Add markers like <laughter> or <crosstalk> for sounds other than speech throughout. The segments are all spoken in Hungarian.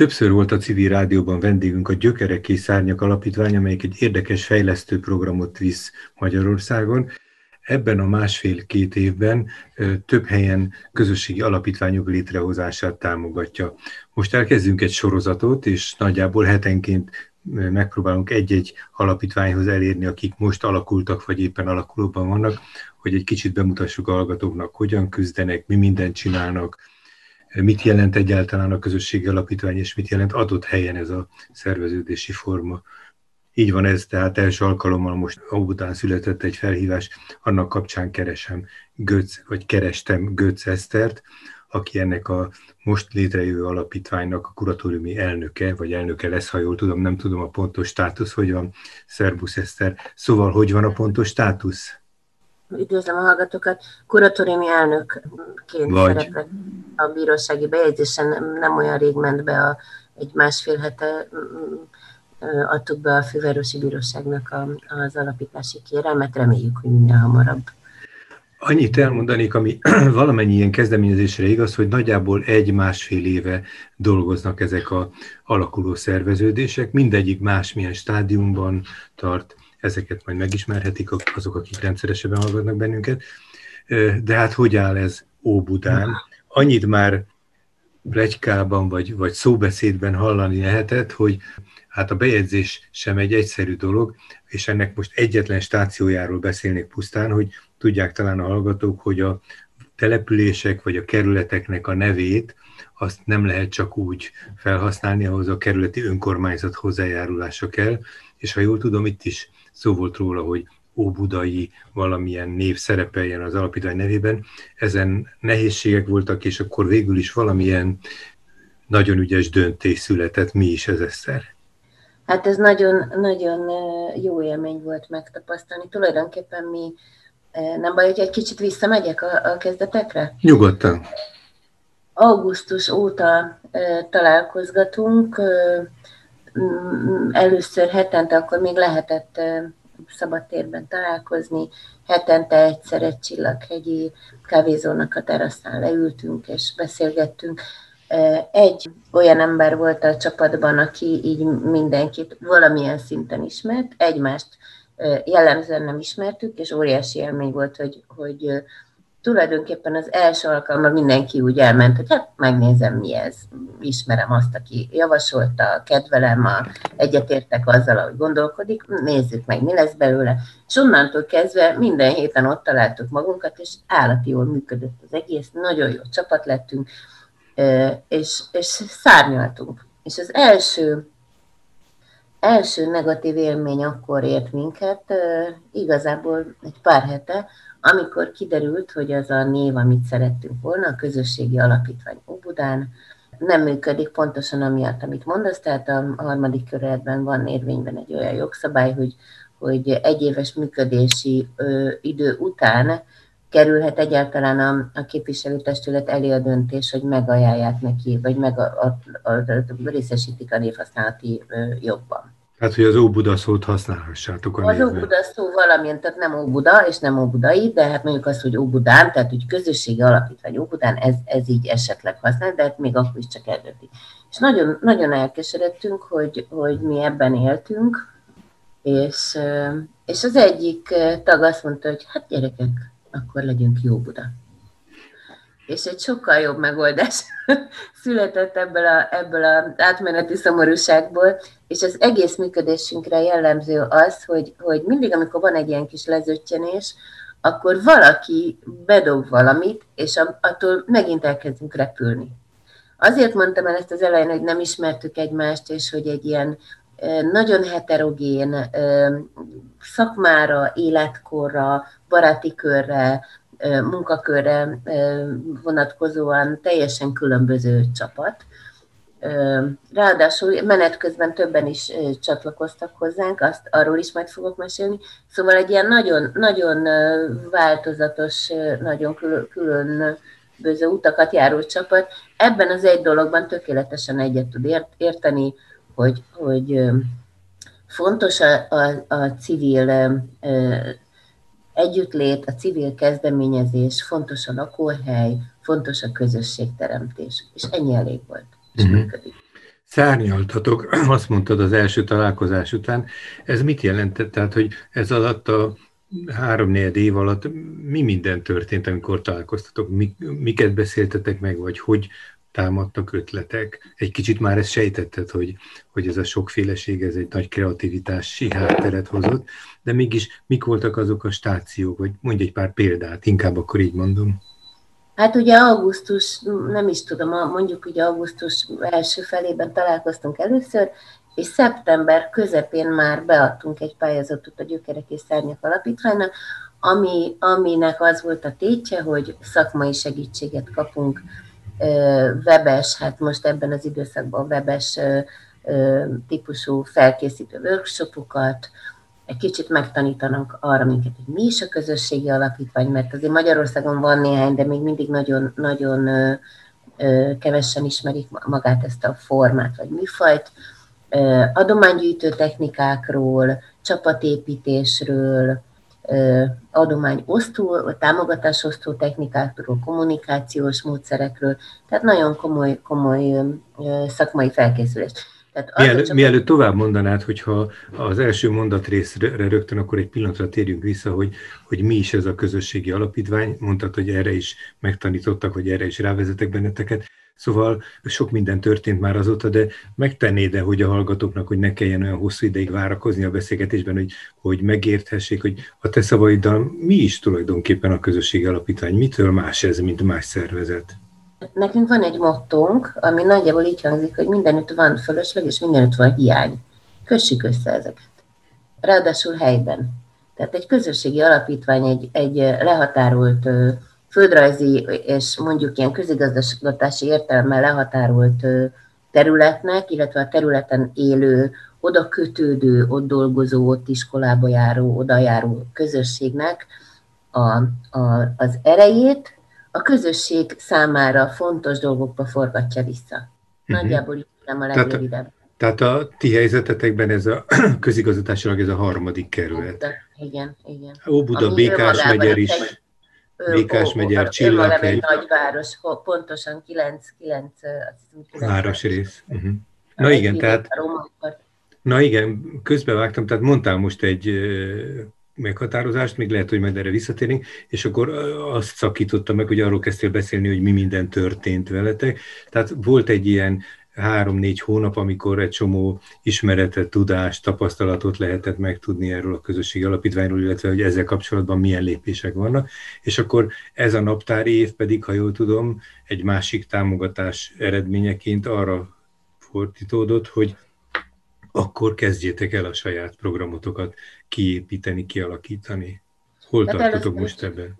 Többször volt a civil rádióban vendégünk a Gyökerek és Szárnyak Alapítvány, amelyik egy érdekes fejlesztő programot visz Magyarországon. Ebben a másfél-két évben több helyen közösségi alapítványok létrehozását támogatja. Most elkezdünk egy sorozatot, és nagyjából hetenként megpróbálunk egy-egy alapítványhoz elérni, akik most alakultak, vagy éppen alakulóban vannak, hogy egy kicsit bemutassuk a hallgatóknak, hogyan küzdenek, mi mindent csinálnak, mit jelent egyáltalán a közösségi alapítvány, és mit jelent adott helyen ez a szerveződési forma. Így van ez, tehát első alkalommal most után született egy felhívás, annak kapcsán keresem Götz, vagy kerestem Götz Esztert, aki ennek a most létrejövő alapítványnak a kuratóriumi elnöke, vagy elnöke lesz, ha jól tudom, nem tudom a pontos státusz, hogy van, Szerbusz Eszter. Szóval, hogy van a pontos státusz? Üdvözlöm a hallgatókat, kuratóriumi elnökként Vagy. szerepek a bírósági bejegyzésen, nem olyan rég ment be a, egy másfél hete adtuk be a Fővárosi Bíróságnak a, az alapítási kérelmet, reméljük, hogy minél hamarabb. Annyit elmondanék, ami <clears throat> valamennyi ilyen kezdeményezésre igaz, hogy nagyjából egy-másfél éve dolgoznak ezek a alakuló szerveződések, mindegyik másmilyen stádiumban tart, ezeket majd megismerhetik azok, akik rendszeresebben hallgatnak bennünket. De hát hogy áll ez Óbudán? Annyit már plegykában vagy, vagy szóbeszédben hallani lehetett, hogy hát a bejegyzés sem egy egyszerű dolog, és ennek most egyetlen stációjáról beszélnék pusztán, hogy tudják talán a hallgatók, hogy a települések vagy a kerületeknek a nevét azt nem lehet csak úgy felhasználni, ahhoz a kerületi önkormányzat hozzájárulása kell, és ha jól tudom, itt is szó volt róla, hogy óbudai valamilyen név szerepeljen az alapítvány nevében. Ezen nehézségek voltak, és akkor végül is valamilyen nagyon ügyes döntés született. Mi is ez, Eszter? Hát ez nagyon, nagyon jó élmény volt megtapasztalni. Tulajdonképpen mi, nem baj, hogy egy kicsit visszamegyek a, a kezdetekre? Nyugodtan. Augusztus óta találkozgatunk, először hetente, akkor még lehetett szabadtérben találkozni, hetente egyszer egy csillaghegyi kávézónak a teraszán leültünk és beszélgettünk. Egy olyan ember volt a csapatban, aki így mindenkit valamilyen szinten ismert, egymást jellemzően nem ismertük, és óriási élmény volt, hogy, hogy tulajdonképpen az első alkalommal mindenki úgy elment, hogy hát megnézem mi ez, ismerem azt, aki javasolta, kedvelem, a, egyetértek azzal, ahogy gondolkodik, nézzük meg, mi lesz belőle. És onnantól kezdve minden héten ott találtuk magunkat, és állati jól működött az egész, nagyon jó csapat lettünk, és, és szárnyaltunk. És az első első negatív élmény akkor ért minket, igazából egy pár hete, amikor kiderült, hogy az a név, amit szerettünk volna, a közösségi alapítvány Óbudán, nem működik pontosan amiatt, amit mondasz, tehát a harmadik körületben van érvényben egy olyan jogszabály, hogy, hogy egy éves működési ö, idő után kerülhet egyáltalán a, a képviselőtestület elé a döntés, hogy megajánlják neki, vagy meg a, a, a, a, részesítik a névhasználati jogban. Tehát, hogy az Óbuda szót használhassátok a Az Óbuda szó valamilyen, tehát nem Óbuda, és nem Óbudai, de hát mondjuk azt, hogy Óbudán, tehát úgy közösségi alapítvány Óbudán, ez, ez így esetleg használ, de hát még akkor is csak eredeti. És nagyon, nagyon elkeseredtünk, hogy, hogy mi ebben éltünk, és, és az egyik tag azt mondta, hogy hát gyerekek, akkor legyünk jó Buda és egy sokkal jobb megoldás <laughs> született ebből, a, ebből az átmeneti szomorúságból, és az egész működésünkre jellemző az, hogy, hogy mindig, amikor van egy ilyen kis lezöttyenés, akkor valaki bedob valamit, és attól megint elkezdünk repülni. Azért mondtam el ezt az elején, hogy nem ismertük egymást, és hogy egy ilyen nagyon heterogén szakmára, életkorra, baráti körre, munkakörre vonatkozóan teljesen különböző csapat. Ráadásul menet közben többen is csatlakoztak hozzánk, azt arról is majd fogok mesélni. Szóval egy ilyen nagyon, nagyon változatos, nagyon különböző utakat járó csapat. Ebben az egy dologban tökéletesen egyet tud érteni, hogy, hogy fontos a, a, a civil együttlét, a civil kezdeményezés, fontos a lakóhely, fontos a közösségteremtés, és ennyi elég volt, és uh-huh. működik. szárnyaltatok, <clears throat> azt mondtad az első találkozás után. Ez mit jelentett? Tehát, hogy ez alatt a három-négy év alatt mi minden történt, amikor találkoztatok? miket beszéltetek meg, vagy hogy támadtak ötletek? Egy kicsit már ezt sejtetted, hogy, hogy ez a sokféleség, ez egy nagy kreativitási hátteret hozott, de mégis mik voltak azok a stációk, vagy mondj egy pár példát, inkább akkor így mondom. Hát ugye augusztus, nem is tudom, mondjuk ugye augusztus első felében találkoztunk először, és szeptember közepén már beadtunk egy pályázatot a Gyökerek és Szárnyak Alapítványnak, ami, aminek az volt a tétje, hogy szakmai segítséget kapunk webes, hát most ebben az időszakban webes típusú felkészítő workshopokat, egy kicsit megtanítanak arra minket, hogy mi is a közösségi alapítvány, mert azért Magyarországon van néhány, de még mindig nagyon, nagyon kevesen ismerik magát ezt a formát vagy műfajt. Adománygyűjtő technikákról, csapatépítésről, adományosztó, támogatásosztó technikákról, kommunikációs módszerekről, tehát nagyon komoly, komoly szakmai felkészülés. Tehát mielőtt, csak... mielőtt tovább mondanád, hogyha az első mondatrészre rögtön, akkor egy pillanatra térjünk vissza, hogy, hogy mi is ez a közösségi alapítvány. Mondtad, hogy erre is megtanítottak, hogy erre is rávezetek benneteket. Szóval sok minden történt már azóta, de megtennéd -e, hogy a hallgatóknak, hogy ne kelljen olyan hosszú ideig várakozni a beszélgetésben, hogy, hogy megérthessék, hogy a te szavaiddal mi is tulajdonképpen a közösségi alapítvány, mitől más ez, mint más szervezet? Nekünk van egy mottónk, ami nagyjából így hangzik, hogy mindenütt van fölösleg, és mindenütt van hiány. Kössük össze ezeket. Ráadásul helyben. Tehát egy közösségi alapítvány, egy, egy lehatárolt földrajzi és mondjuk ilyen közigazgatási értelemmel lehatárolt területnek, illetve a területen élő, oda kötődő, ott dolgozó, ott iskolába járó, oda járó közösségnek a, a, az erejét, a közösség számára fontos dolgokba forgatja vissza. Mhm. Nagyjából így nem a legrövidebb. Tehát a ti helyzetetekben ez a <clears throat> közigazgatásilag ez a harmadik kerület. Óbuda, igen, igen. Óbuda, Békás megyer is. Békás megyer, Csillaghegy. egy nagyváros, pontosan 9, 9, 9 Városrész. Uh-huh. Na igen, tehát... Na igen, közbevágtam, tehát mondtál most egy meghatározást, még lehet, hogy majd erre visszatérünk, és akkor azt szakította meg, hogy arról kezdtél beszélni, hogy mi minden történt veletek. Tehát volt egy ilyen három-négy hónap, amikor egy csomó ismeretet, tudást, tapasztalatot lehetett megtudni erről a közösségi alapítványról, illetve hogy ezzel kapcsolatban milyen lépések vannak. És akkor ez a naptári év pedig, ha jól tudom, egy másik támogatás eredményeként arra fordítódott, hogy akkor kezdjétek el a saját programotokat kiépíteni, kialakítani. Hol hát tartotok most ebben?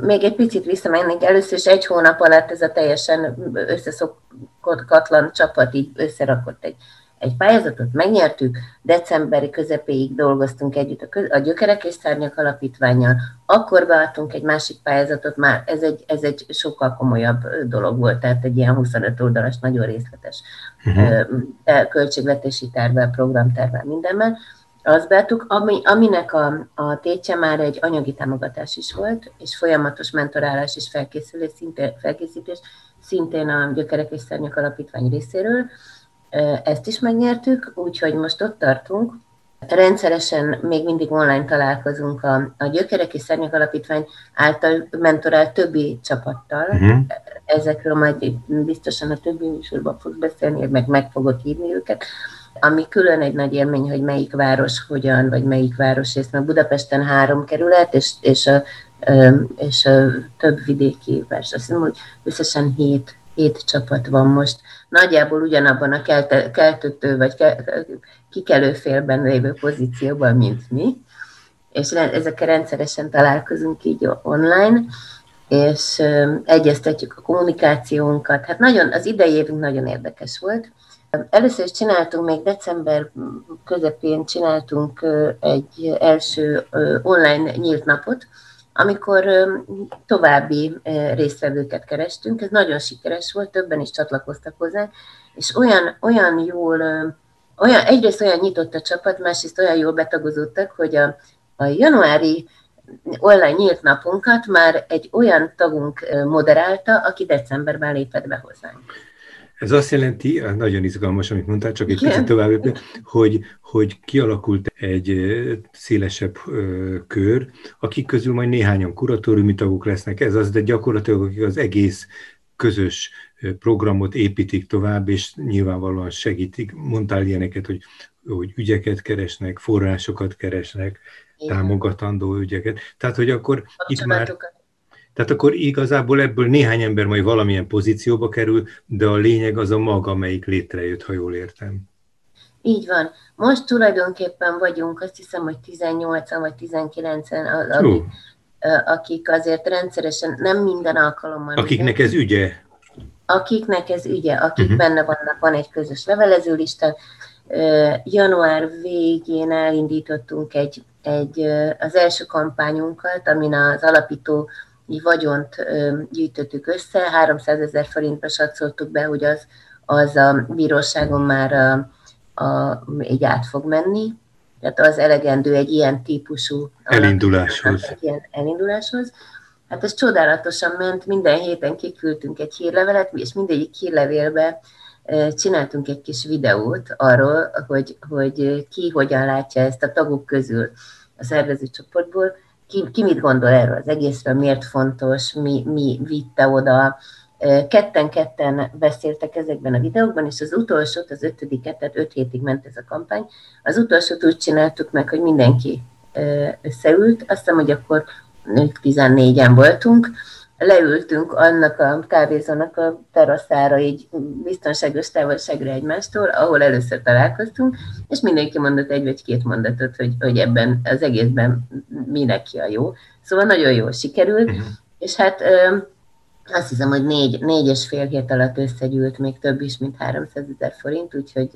Még egy picit visszamennék, először is egy hónap alatt ez a teljesen összeszokatlan csapat így összerakott egy egy pályázatot megnyertük, decemberi közepéig dolgoztunk együtt a Gyökerek és Szárnyak Alapítványjal, akkor beadtunk egy másik pályázatot, már ez egy, ez egy sokkal komolyabb dolog volt, tehát egy ilyen 25 oldalas, nagyon részletes uh-huh. költségvetési tervvel, programtervvel, mindenben. Beadtuk, ami, aminek a, a tétje már egy anyagi támogatás is volt, és folyamatos mentorálás és felkészülés, szintén, felkészítés, szintén a Gyökerek és Szárnyak Alapítvány részéről, ezt is megnyertük, úgyhogy most ott tartunk. Rendszeresen még mindig online találkozunk a, a Gyökerek és Szárnyak Alapítvány által mentorált többi csapattal. Uh-huh. Ezekről majd biztosan a többi műsorban fog beszélni, meg meg fogok írni őket. Ami külön egy nagy élmény, hogy melyik város hogyan, vagy melyik város rész, mert Budapesten három kerület, és, és, a, és a több vidéki város. Azt hiszem, hogy összesen hét hét csapat van most. Nagyjából ugyanabban a keltető vagy kikelő félben lévő pozícióban, mint mi, és ezekkel rendszeresen találkozunk így online, és egyeztetjük a kommunikációnkat. Hát nagyon, az idei évünk nagyon érdekes volt. Először is csináltunk, még december közepén csináltunk egy első online nyílt napot, amikor további résztvevőket kerestünk, ez nagyon sikeres volt, többen is csatlakoztak hozzá, és olyan, olyan jól, olyan, egyrészt olyan nyitott a csapat, másrészt olyan jól betagozódtak, hogy a, a januári online nyílt napunkat már egy olyan tagunk moderálta, aki decemberben lépett be hozzánk. Ez azt jelenti, nagyon izgalmas, amit mondtál, csak egy kicsit tovább, hogy, hogy kialakult egy szélesebb kör, akik közül majd néhányan kuratóriumi tagok lesznek, ez az, de gyakorlatilag akik az egész közös programot építik tovább, és nyilvánvalóan segítik. Mondtál ilyeneket, hogy, hogy ügyeket keresnek, forrásokat keresnek, Igen. támogatandó ügyeket. Tehát, hogy akkor itt már tehát akkor igazából ebből néhány ember majd valamilyen pozícióba kerül, de a lényeg az a maga, amelyik létrejött, ha jól értem. Így van. Most tulajdonképpen vagyunk, azt hiszem, hogy 18-an vagy 19-en, akik, akik azért rendszeresen, nem minden alkalommal. Akiknek ez ügye? Akiknek ez ügye, akik uh-huh. benne vannak, van egy közös levelezőlista. Január végén elindítottunk egy, egy, az első kampányunkat, amin az alapító így vagyont gyűjtöttük össze, 300 ezer forintba satszoltuk be, hogy az, az a bíróságon már a, a, így át fog menni, tehát az elegendő egy ilyen típusú elinduláshoz. Egy ilyen elinduláshoz. Hát ez csodálatosan ment, minden héten kiküldtünk egy hírlevelet, és mindegyik hírlevélbe csináltunk egy kis videót arról, hogy, hogy ki hogyan látja ezt a tagok közül a szervezőcsoportból, ki, ki mit gondol erről az egészről, miért fontos, mi, mi vitte oda. Ketten-ketten beszéltek ezekben a videókban, és az utolsót, az ötödiket, tehát öt hétig ment ez a kampány, az utolsót úgy csináltuk meg, hogy mindenki összeült, azt hiszem, hogy akkor 14-en voltunk, leültünk annak a kávézónak a teraszára, így biztonságos távolságra egymástól, ahol először találkoztunk, és mindenki mondott egy vagy két mondatot, hogy, hogy ebben az egészben mi neki a jó. Szóval nagyon jól sikerült, uh-huh. és hát azt hiszem, hogy négy, négy és fél hét alatt összegyűlt még több is, mint 300 ezer forint, úgyhogy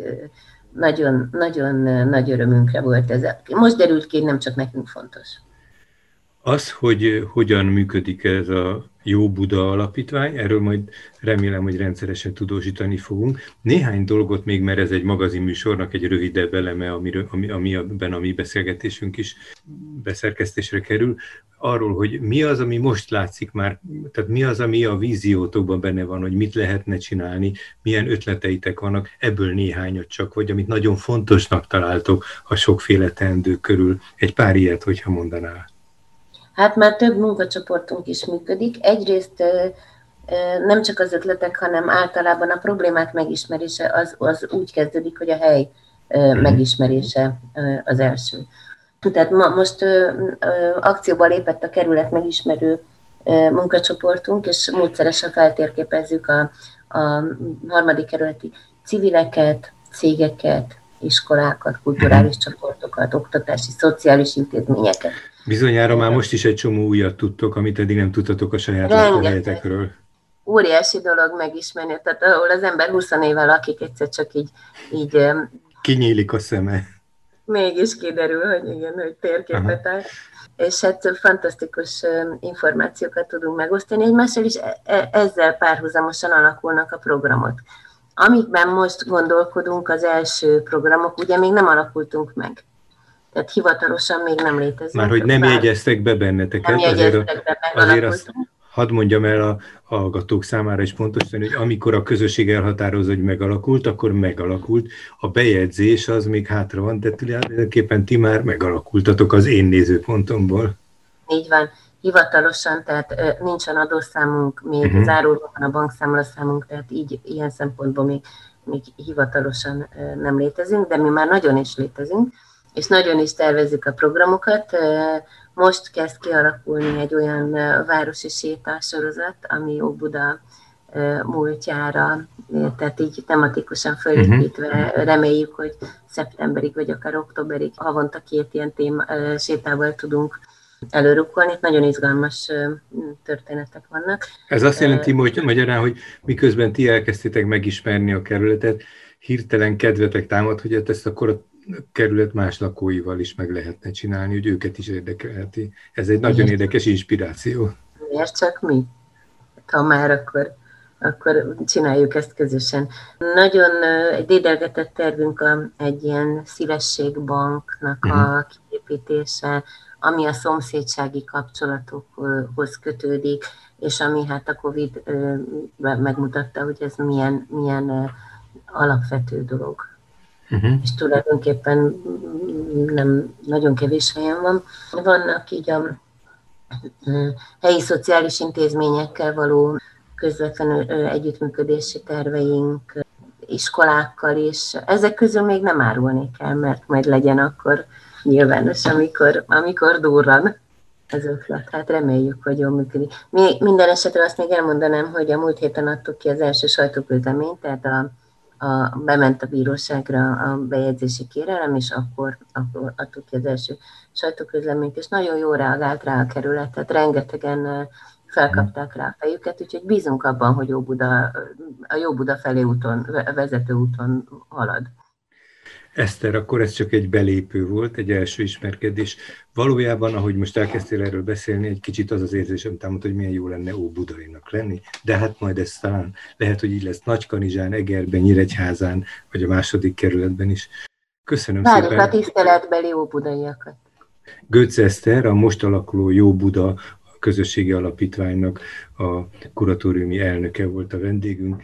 nagyon, nagyon nagy örömünkre volt ez. Most derült ki, nem csak nekünk fontos. Az, hogy hogyan működik ez a Jó Buda Alapítvány, erről majd remélem, hogy rendszeresen tudósítani fogunk. Néhány dolgot még, mert ez egy magazinműsornak egy rövidebb eleme, amiről, ami, amiben a mi beszélgetésünk is beszerkesztésre kerül, arról, hogy mi az, ami most látszik már, tehát mi az, ami a víziótokban benne van, hogy mit lehetne csinálni, milyen ötleteitek vannak, ebből néhányat csak, vagy amit nagyon fontosnak találtok a sokféle teendő körül. Egy pár ilyet, hogyha mondanál. Hát már több munkacsoportunk is működik. Egyrészt nem csak az ötletek, hanem általában a problémák megismerése az, az úgy kezdődik, hogy a hely mhm. megismerése az első. Tehát ma, most akcióba lépett a kerület megismerő munkacsoportunk, és módszeresen feltérképezzük a, a harmadik kerületi civileket, cégeket, iskolákat, kulturális csoportokat, oktatási, szociális intézményeket. Bizonyára már most is egy csomó újat tudtok, amit eddig nem tudtatok a saját lakóhelyetekről. Óriási dolog megismerni, tehát ahol az ember 20 éve lakik, egyszer csak így... így Kinyílik a szeme. Mégis kiderül, hogy igen, hogy térképet áll. És hát fantasztikus információkat tudunk megosztani egymással, és e, e, ezzel párhuzamosan alakulnak a programok. Amikben most gondolkodunk, az első programok, ugye még nem alakultunk meg tehát hivatalosan még nem létezik. Már hogy nem bár... jegyeztek be benneteket. Nem jegyeztek azért, be, azért azt hadd mondjam el a hallgatók számára is pontosan, hogy amikor a közösség elhatározza, hogy megalakult, akkor megalakult. A bejegyzés az még hátra van, de tulajdonképpen ti már megalakultatok az én nézőpontomból. Így van. Hivatalosan, tehát nincsen adószámunk, még uh-huh. zárulva van a bankszámlaszámunk, tehát így ilyen szempontból még, még hivatalosan nem létezünk, de mi már nagyon is létezünk és nagyon is tervezzük a programokat. Most kezd kialakulni egy olyan városi sétásorozat, ami Óbuda múltjára, tehát így tematikusan fölépítve uh-huh. reméljük, hogy szeptemberig vagy akár októberig havonta két ilyen téma, sétával tudunk előrukkolni. Itt nagyon izgalmas történetek vannak. Ez azt jelenti, hogy magyarán, hogy miközben ti elkezdtétek megismerni a kerületet, hirtelen kedvetek támad, hogy hát ezt akkor a kerület más lakóival is meg lehetne csinálni, hogy őket is érdekelheti. Ez egy nagyon érdekes inspiráció. Miért csak mi? Ha már akkor, akkor csináljuk ezt közösen. Nagyon egy dédelgetett tervünk a, egy ilyen szívességbanknak a mhm. kiépítése, ami a szomszédsági kapcsolatokhoz kötődik. és ami hát a Covid megmutatta, hogy ez milyen, milyen alapvető dolog. Uh-huh. És tulajdonképpen nem nagyon kevés helyen van. Vannak így a helyi szociális intézményekkel való közvetlenül együttműködési terveink, iskolákkal is. Ezek közül még nem árulnék el, mert majd legyen akkor nyilvános, amikor, amikor durran az ötlet. Hát reméljük, hogy jól működik. Mi, minden esetre azt még elmondanám, hogy a múlt héten adtuk ki az első sajtóközleményt, tehát a, a, bement a bíróságra a bejegyzési kérelem, és akkor, akkor adtuk ki az első sajtóközleményt, és nagyon jól reagált rá a kerület, tehát rengetegen felkapták rá a fejüket, úgyhogy bízunk abban, hogy Jó Buda, a Jó Buda felé úton, vezető úton halad. Eszter, akkor ez csak egy belépő volt, egy első ismerkedés. Valójában, ahogy most elkezdtél erről beszélni, egy kicsit az az érzésem támad, hogy milyen jó lenne Óbudainak lenni, de hát majd ez talán lehet, hogy így lesz Nagykanizsán, Egerben, Nyíregyházán, vagy a második kerületben is. Köszönöm Várjuk szépen. A tiszteletbeli Óbudaiakat. Götz Eszter, a most alakuló Jó Buda közösségi alapítványnak a kuratóriumi elnöke volt a vendégünk.